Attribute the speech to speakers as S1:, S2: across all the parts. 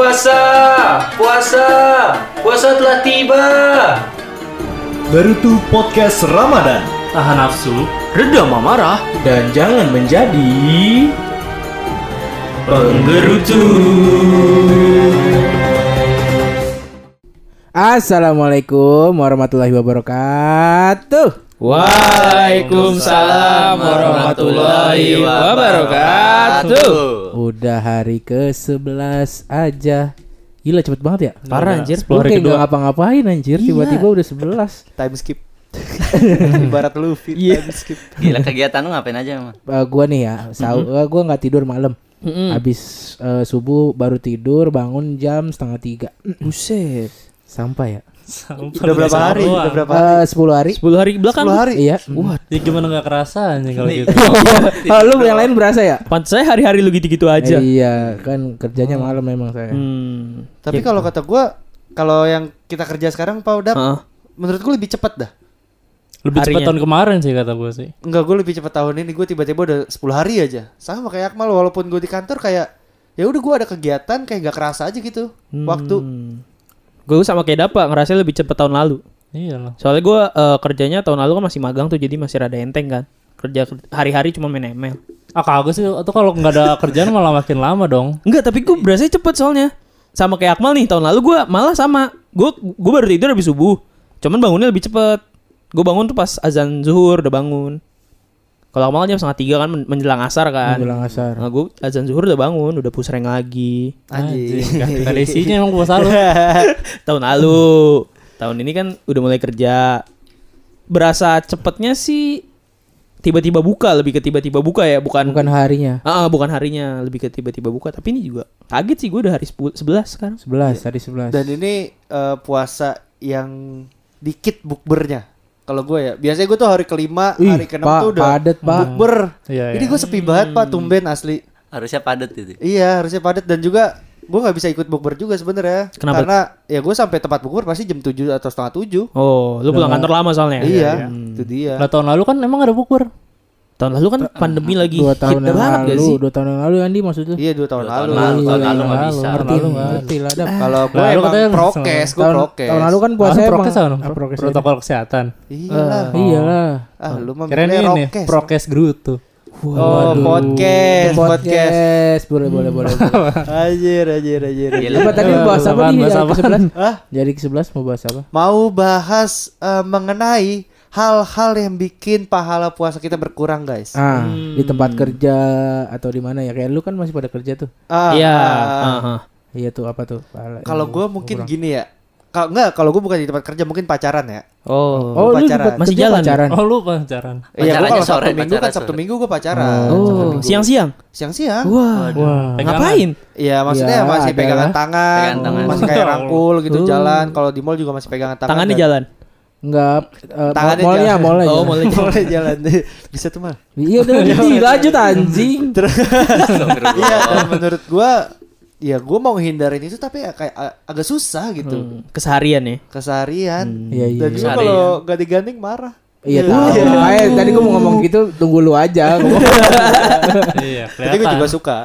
S1: Puasa, puasa, puasa telah tiba.
S2: Barutu Podcast Ramadan
S3: Tahan nafsu, redam amarah,
S2: dan jangan menjadi
S3: penggerutu.
S4: Assalamualaikum warahmatullahi wabarakatuh.
S3: Waalaikumsalam warahmatullahi wabarakatuh.
S4: Udah hari ke-11 aja. Gila cepet banget ya.
S3: Parah anjir,
S4: Lu
S3: 10 hari
S4: kayak
S3: kedua.
S4: gak ngapa-ngapain anjir,
S5: Iya.
S4: tiba-tiba udah 11.
S5: time skip ibarat Luffy
S4: Iya.
S5: time skip
S1: Gila kegiatan lu ngapain aja emang?
S4: Eh, gua nih ya, sahur, eh, gua nggak tidur malam. Habis eh, subuh baru tidur, bangun jam setengah tiga.
S5: buset
S4: Sampai ya.
S5: Udah berapa hari udah berapa hari
S4: Eh 10 hari.
S3: 10 hari belakang.
S5: 10 hari
S4: Iya.
S3: Wah, ya gimana gak kerasa anjing kalau gitu.
S4: Oh, lu yang lain berasa ya?
S3: Pantes saya hari-hari lu gitu-gitu aja.
S4: Iya, kan kerjanya malam memang saya.
S3: Hmm.
S5: tapi kalau kata gua kalau yang kita kerja sekarang Pak Udap
S3: Heeh.
S5: menurut gua lebih cepat dah
S3: Lebih cepat tahun kemarin sih kata gue sih.
S5: Enggak, gue lebih cepat tahun ini. Gue tiba-tiba udah 10 hari aja. Sama kayak Akmal, walaupun gue di kantor kayak ya udah gue ada kegiatan kayak gak kerasa aja gitu. Waktu
S3: Gue sama kayak Dapa ngerasa lebih cepet tahun lalu.
S6: Iya lah.
S3: Soalnya gue eh, kerjanya tahun lalu kan masih magang tuh jadi masih rada enteng kan. Kerja hari-hari cuma main ML.
S6: Ah kagak sih, itu kalau nggak ada kerjaan malah makin lama dong.
S3: Enggak, tapi gue berasa cepet soalnya. Sama kayak Akmal nih, tahun lalu gue malah sama. Gue gue baru tidur habis subuh. Cuman bangunnya lebih cepet. Gue bangun tuh pas azan zuhur udah bangun. Kalau Akmal jam setengah tiga kan men- menjelang asar kan.
S4: Menjelang asar.
S3: Nah, gue azan zuhur udah bangun, udah pusreng lagi.
S5: anjing.
S6: Gak ada isinya emang puasa lu.
S3: tahun lalu. Tahun ini kan udah mulai kerja. Berasa cepetnya sih tiba-tiba buka, lebih ke tiba-tiba buka ya, bukan
S4: Bukan harinya.
S3: Ah, ah, bukan harinya, lebih ke tiba-tiba buka. Tapi ini juga kaget sih gue udah hari 10, 11 sekarang.
S4: 11 hari 11.
S5: Dan ini eh, puasa yang dikit bukbernya. Kalau gue ya, biasanya gue tuh hari kelima,
S4: Ih,
S5: hari keenam tuh udah
S4: padet, Pak.
S5: bukber.
S6: Iya,
S5: Ini
S6: iya.
S5: gue sepi banget Pak, tumben asli.
S1: Harusnya padat itu.
S5: Iya, harusnya padat dan juga gue nggak bisa ikut bukber juga sebenarnya.
S3: Kenapa?
S5: Karena ya gue sampai tempat bukber pasti jam 7 atau setengah 7
S3: Oh, lu pulang kantor lama soalnya.
S5: Iya, itu dia.
S6: Lah tahun lalu kan emang ada bukber.
S3: Tahun lalu kan pandemi lagi
S4: dua tahun
S3: hit
S4: yang
S3: banget gak
S4: lalu,
S3: sih?
S4: dua tahun yang lalu Andi maksudnya.
S5: Iya, dua tahun
S1: Dua
S5: lalu.
S1: tahun lalu, tahun lalu nggak bisa.
S4: Ngerti, ngerti lah.
S5: Kalau gue emang
S6: katanya
S5: prokes, gue prokes.
S4: tahun lalu kan puasa
S6: Ah,
S4: emang
S6: prokes
S4: ah, prokes
S6: Protokol kesehatan.
S5: Iya lah.
S4: Iyalah.
S5: Ah, lu mah
S6: ini
S5: rokes.
S6: prokes Grutu.
S5: Oh, podcast, podcast.
S4: Podcast, boleh boleh boleh.
S5: Anjir, anjir, anjir.
S1: Gila.
S4: Apa tadi
S6: Eh,
S4: bahas apa nih?
S6: bahas apa?
S4: ke-11?
S5: Hah?
S4: Jadi ke-11 mau bahas apa?
S5: Mau bahas eh, mengenai hal-hal yang bikin pahala puasa kita berkurang, guys.
S4: Ah, di tempat kerja atau di mana ya? Kayak lu kan masih pada kerja tuh.
S5: Ah,
S3: Iya.
S5: ah.
S3: ah, ah.
S4: Iya tuh apa tuh?
S5: Kalau gue mungkin
S4: berkurang.
S5: gini ya. Kalau enggak, kalau gue bukan di tempat kerja, mungkin pacaran ya.
S3: Oh.
S4: Oh, lu
S5: pacaran.
S3: Masih
S4: kerja
S3: jalan?
S4: pacaran.
S6: Oh lu pacaran.
S5: Iya, gue
S1: Pacarannya
S5: kalau
S1: sore,
S5: Sabtu Minggu kan
S1: pacaran
S5: Sabtu
S1: sore.
S5: Minggu gue pacaran.
S3: Oh,
S5: Minggu.
S3: siang-siang.
S5: Siang-siang.
S3: Wah.
S6: Wah.
S3: Ngapain?
S5: Iya, maksudnya
S4: Ya,
S5: masih pegangan tangan,
S1: Pegangan tangan.
S5: masih kayak rangkul gitu
S3: Oh.
S5: jalan. Kalau di mall juga masih pegangan tangan.
S3: Tangannya jalan.
S4: Enggak, eh,
S5: Tangannya
S4: mallnya,
S5: jalan.
S4: mallnya.
S3: Oh,
S4: jalan.
S5: Boleh jalan Bisa tuh mal.
S4: Iya udah jadi lanjut anjing.
S5: Iya, menurut gua ya gua mau hindarin itu tapi ya kayak agak susah gitu.
S3: Hmm, keseharian ya.
S5: Keseharian.
S4: Iya, iya.
S5: Dan juga kalau gak digandeng marah.
S4: Iya tahu. Makanya tadi gua mau ngomong gitu, tunggu lu aja. Gua mau-
S6: Iya,
S5: Tapi gua juga suka.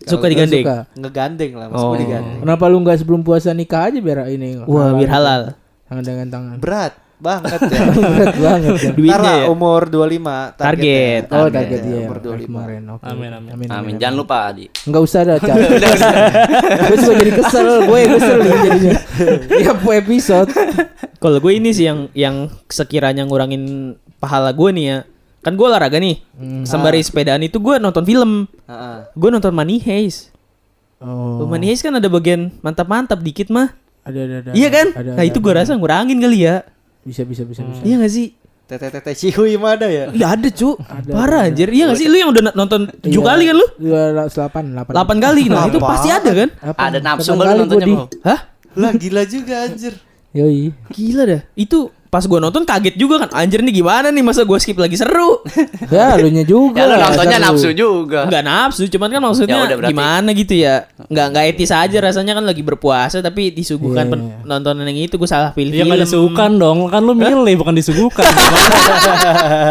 S3: Suka digandeng.
S4: Suka.
S5: Ngegandeng lah, maksud gua
S3: Oh.
S5: digandeng.
S4: Kenapa lu nggak sebelum puasa nikah aja biar ini?
S3: Wah, biar halal.
S4: Tangan dengan tangan.
S5: Berat banget ya.
S4: Berat banget ya.
S3: Duitnya
S5: lah,
S3: ya.
S5: umur 25
S3: target.
S5: targetnya.
S4: Oh target dia
S5: Umur 25.
S4: kemarin. Oke.
S6: Amin, amin.
S1: Amin. Jangan lupa Adi.
S4: Enggak usah dah, Cak. gue juga jadi kesel, gue kesel nih jadinya. Tiap episode.
S3: Kalau gue ini sih yang yang sekiranya ngurangin pahala gue nih ya. Kan gue olahraga nih. Sembari sepedaan itu gue nonton film.
S5: Heeh.
S3: Gue nonton Money Heist.
S4: Oh.
S3: Money Heist kan ada bagian mantap-mantap dikit mah.
S4: Ada ada ada.
S3: iya kan?
S4: Ada,
S3: nah
S4: ada,
S3: itu gue
S4: ada.
S3: rasa ngurangin kali ya.
S4: Bisa bisa bisa bisa.
S3: Iya gak sih?
S5: Tete-tete cihui mah ada ya?
S3: Iya ada cu. Parah anjir. Iya gak sih? Lu yang udah nonton 7
S4: Iya.
S3: kali kan lu?
S4: Dua delapan delapan.
S3: 8 kali. Nah itu pasti ada kan?
S1: Ada nafsu baru nontonnya.
S3: Hah?
S5: Lah gila juga anjir.
S4: Yoi.
S3: Gila dah. Itu pas gue nonton kaget juga kan anjir nih gimana nih masa gue skip lagi seru
S4: Ya lu nya juga.
S1: Ya lu nontonnya
S4: seru.
S1: nafsu juga.
S3: nggak nafsu cuman kan maksudnya
S1: Ya udah, berarti.
S3: gimana gitu ya nggak nggak etis aja rasanya kan lagi berpuasa tapi disuguhkan
S4: Iya,
S3: pen- nontonan yang itu gue salah pilih
S6: Ya nggak disuguhkan dong, kan lu milih bukan disuguhkan.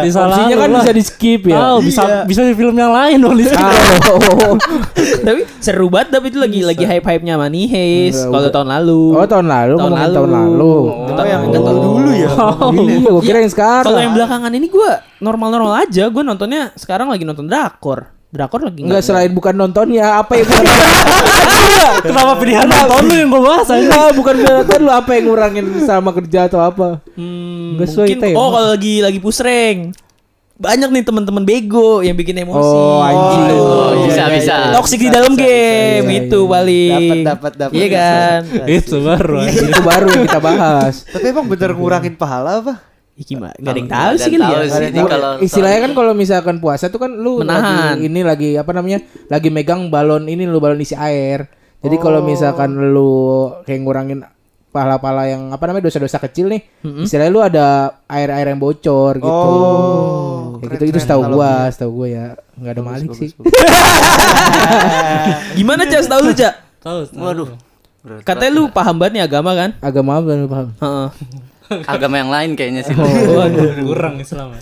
S6: Disalah
S4: Opsinya
S6: lu
S4: kan
S6: lah.
S4: bisa di skip ya.
S6: Tahu, bisa bisa di film yang lain dong di skip.
S4: Oh,
S3: tapi seru banget tapi itu lagi lagi hype hype nya Money Heist
S4: Enggak,
S3: kalau tahun lalu
S4: oh tahun lalu
S3: Tahun lalu.
S4: tahun lalu.
S5: Oh, yang dulu dulu ya.
S4: Iya, gue kira yang sekarang.
S3: kalau yang belakangan ini gue normal normal aja gue nontonnya sekarang lagi nonton drakor drakor lagi
S4: Enggak selain bukan nontonnya apa yang
S6: Kenapa pilihan nonton lu yang gue bahas aja?
S4: Bukan nonton lu apa yang ngurangin sama kerja atau apa?
S3: Hmm, mungkin
S4: tema.
S3: oh kalau lagi lagi pusreng banyak nih teman-teman bego yang bikin emosi
S4: Oh, anjing.
S3: gitu.
S1: Oh, bisa, bisa.
S3: toxic di dalam game
S4: bisa,
S3: itu
S4: iya.
S3: paling
S5: Dapat, dapat, dapat.
S3: iya kan
S6: Itu baru.
S4: itu baru yang kita bahas.
S5: Tapi emang bener ngurangin pahala apa?
S3: Gimana gak ada yang
S1: Nggak
S3: tahu sih kali
S1: tahu
S3: ya
S1: sih. Ini kalau
S4: Istilahnya kan kalau misalkan puasa tuh kan lu
S3: Menahan.
S4: lagi ini lagi apa namanya? Lagi megang balon ini lu balon isi air. Jadi kalau misalkan lu kayak ngurangin pahala-pahala yang apa namanya dosa-dosa kecil nih, istilahnya lu ada air-air yang bocor gitu.
S5: Oh,
S4: Kayak
S5: keren,
S4: gitu itu setahu gua, setahu gua ya. Enggak ada malik sih.
S3: gimana cak tahu lu cak
S6: Tahu.
S1: Waduh.
S3: katanya lu paham banget nih agama kan
S4: Agama apa lu paham?
S3: Heeh.
S1: Agama yang lain kayaknya sih.
S6: Kurang Islam.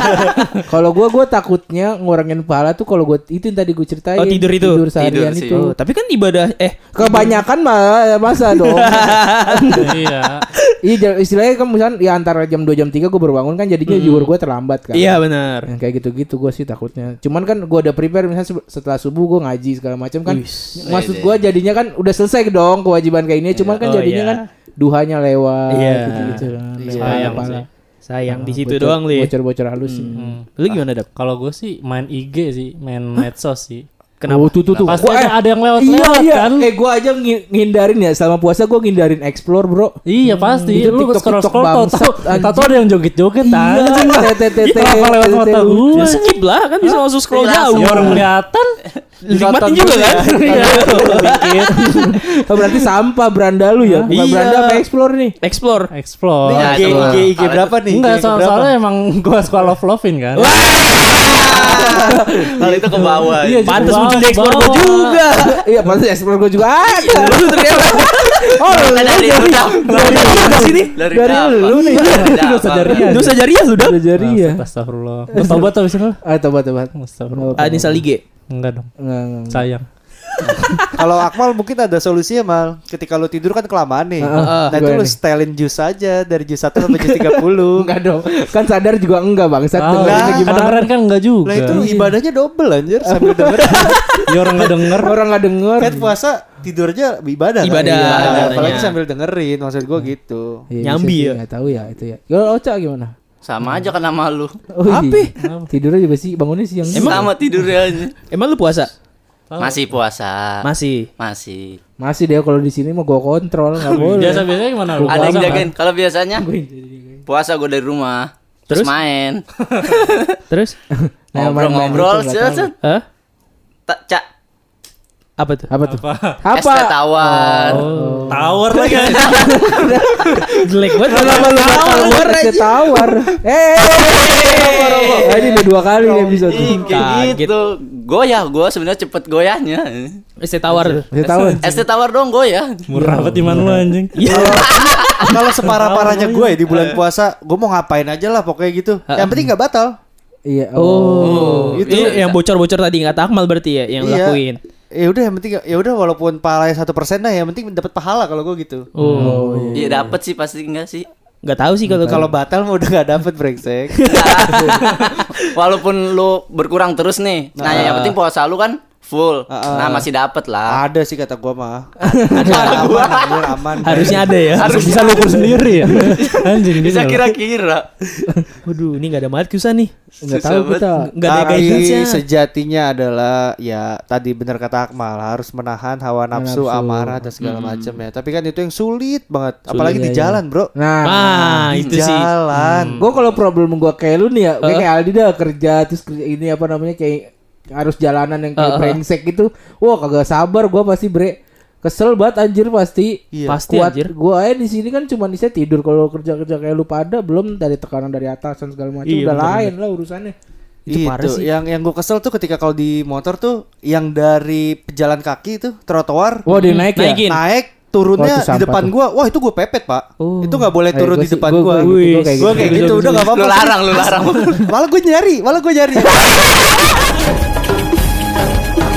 S4: Kalau gua gua takutnya ngurangin pahala tuh kalau gua itu yang tadi gua ceritain.
S3: Oh, tidur itu?
S4: Tidur seharian
S1: Tidur sih.
S4: itu.
S3: Oh, tapi kan ibadah eh
S4: Kebanyakan mah masa dong.
S6: Iya.
S4: Iya istilahnya kan misalnya ya antara jam 2 jam 3 gue baru bangun kan jadinya zuhur gue terlambat kan.
S3: iya benar
S4: Yang kayak gitu-gitu gue sih takutnya. Cuman kan gue udah prepare misalnya se- setelah subuh gue ngaji segala macam kan. Maksud gue jadinya kan udah selesai dong kewajiban kayak ini. Cuman kan
S3: Oh,
S4: jadinya
S3: iya.
S4: kan duhanya lewat
S3: Iya.
S4: gitu-gitu kan. Lewat
S6: Sayang
S4: apa-
S6: sih.
S3: sayang di situ
S4: bocor-
S3: doang li
S4: Bocor-bocor halus sih.
S6: Hmm.
S3: lu gimana dap
S6: Kalau gue sih main IG sih, main medsos sih.
S3: kenapa
S4: Oh, tuh tuh tuh.
S6: Pasti
S4: Gua,
S6: ada,
S4: eh,
S6: ada yang
S4: Iya
S6: lewat-lewat
S4: iya.
S6: kan.
S4: Eh gue aja ngi- ngindarin ya selama puasa gue ngindarin explore bro.
S6: Iya pasti.
S4: Itu
S6: Lu
S4: TikTok-
S6: scroll
S4: TikTok
S6: scroll
S4: anjing.
S6: tau ada yang joget-joget
S4: Iya.
S6: anjing.
S4: Tete
S6: Kenapa lewat mata gue?
S3: ya skip lah kan bisa langsung scroll jauh
S6: Ya orang kelihatan.
S3: Nikmatin juga kan
S6: Iya.
S4: Berarti sampah beranda lu ya? Bukan
S3: Iya.
S4: beranda apa explore nih?
S3: explore
S6: Explore.
S5: IG. IG, IG berapa nih?
S6: Enggak,
S5: IG
S6: so
S5: berapa?
S6: soalnya emang gue suka love lovein kan.
S1: Hal itu ke bawah.
S6: Iya,
S3: pantas muncul di explore gua juga
S4: Iya, pasti explore gue juga ada.
S3: lu ternyata
S4: Oh,
S1: dari lu
S3: dari sini
S1: Dari
S4: lu nih.
S6: Dosa
S1: apa?
S6: jariah.
S3: dosa jariah lu dap
S4: Udah jadi ya.
S6: Astagfirullah. Lu tobat habis itu?
S4: Ah, tobat tobat.
S6: Astagfirullah.
S3: ah, Anissa Lige
S6: Enggak dong.
S4: Enggak, enggak. enggak.
S6: Sayang.
S5: Kalau Akmal mungkin ada solusinya mal. Ketika lu tidur kan kelamaan nih.
S4: Heeh.
S5: nah itu lu
S4: nih?
S5: setelin jus aja dari jus 1 sampai jus 30.
S4: Enggak dong. Kan sadar juga enggak bangsat.
S6: Ah,
S4: Dengerinnya gimana?
S6: kedengeran kan enggak juga.
S5: Lah itu ibadahnya double anjir sambil denger.
S6: Ya orang enggak denger.
S4: Orang enggak denger.
S5: kan puasa tidurnya ibadah kan?
S3: Ibadah,
S5: Iya,
S3: katanya.
S5: apalagi sambil dengerin maksud gua gitu.
S4: Iya,
S3: Nyambi ya?
S4: Nggak tahu ya itu ya. Kalau Oca gimana?
S1: Sama aja kan sama lu.
S4: Oh, iya. Tidurnya juga sih bangunnya siang.
S1: Sama tidurnya aja.
S3: emang lu puasa
S1: Masih puasa.
S3: masih
S1: Masih.
S4: Masih dia kalau di sini mau gua kontrol enggak boleh.
S6: Biasa biasanya gimana lu?
S1: Ada yang jagain.
S6: kan?
S1: Kalau biasanya puasa gue dari rumah. Terus,
S3: Terus?
S1: main.
S3: terus
S4: Nah,
S1: Ngobrol-ngobrol.
S4: nggak.
S3: Hah?
S1: Tak, cak.
S3: Apa tuh
S4: Apa tuh?
S1: Es
S4: Apa?
S1: teh tawar.
S3: Oh.
S6: Tower lagi.
S3: jelek banget
S4: Kenapa lu nggak tawar aja? Tawar. Eh. Ini udah dua kali.
S1: Ih,
S3: Kaget.
S1: kayak gitu. Goyah, gue sebenarnya cepet goyahnya.
S3: es tawar
S4: Saya tahu.
S1: Es teh tawar dong goyah.
S6: Murah banget iman lu anjing.
S5: Kalau separah-parahnya gue di bulan puasa, gue mau ngapain aja lah pokoknya gitu. Yang penting nggak batal.
S4: Iya.
S3: oh,
S1: itu
S3: itu yang bocor-bocor tadi kata Akmal berarti ya yang
S5: Iya.
S3: lakuin
S5: Ya udah yang penting ya udah walaupun pahalanya satu persen lah yang penting dapat pahala kalau gue gitu.
S3: oh
S1: Iya dapet sih pasti enggak sih.
S3: nggak tahu sih kalau
S5: Kalau batal mah udah nggak dapet brengsek.
S1: Walaupun lu berkurang terus nih. Nah, yang penting puasa lu kan full.
S5: Ah.
S1: Nah, masih dapet lah.
S5: Ada sih kata gua mah. Ada aman, aman, aman.
S3: harusnya ada ya
S6: Harus bisa lukur sendiri ya. Anjing
S1: Bisa
S6: gitu.
S1: kira-kira.
S3: waduh ini nggak ada banget susah nih
S4: Enggak tahu kita.
S3: nggak ada
S5: Tapi
S3: guidance-nya
S5: sejatinya adalah ya tadi benar kata Akmal harus menahan hawa nafsu,
S4: Nafsu.
S5: amarah dan segala macam ya. Tapi kan itu yang sulit banget, apalagi di jalan, Bro.
S4: Nah,
S3: ah
S5: di
S3: itu sih
S5: jalan.
S4: Gue kalau problem gue kayak lu nih ya, kayak, kayak Aldi dah kerja terus kerja ini apa namanya kayak harus jalanan yang kayak
S3: Eh, eh.
S4: brengsek gitu. Wah kagak sabar gue pasti bre. Kesel banget anjir pasti.
S5: Iya.
S3: Pasti
S4: Kuat
S3: anjir.
S4: gua aja di sini kan cuma bisa tidur kalau kerja-kerja kayak lu pada belum dari tekanan dari atas dan segala macam
S3: Iya,
S4: udah
S3: bener,
S4: lain lah urusannya.
S3: Itu
S5: Itu,
S3: parah sih.
S5: yang yang gue kesel tuh ketika kalau di motor tuh yang dari pejalan kaki itu trotoar
S4: Wah, dia naik ya.
S3: naikin.
S5: naik turunnya
S4: itu
S5: di depan
S4: tuh.
S5: gua wah itu gue pepet pak
S3: Oh.
S5: itu nggak boleh
S4: Eh,
S5: turun
S4: gua
S5: di depan
S4: gua-
S5: gua
S4: gua gitu, gua kayak
S5: Gua
S4: gitu.
S5: kayak gitu udah nggak apa-apa
S1: Lu larang, lu larang.
S5: malah gue nyari malah gue nyari Thank you.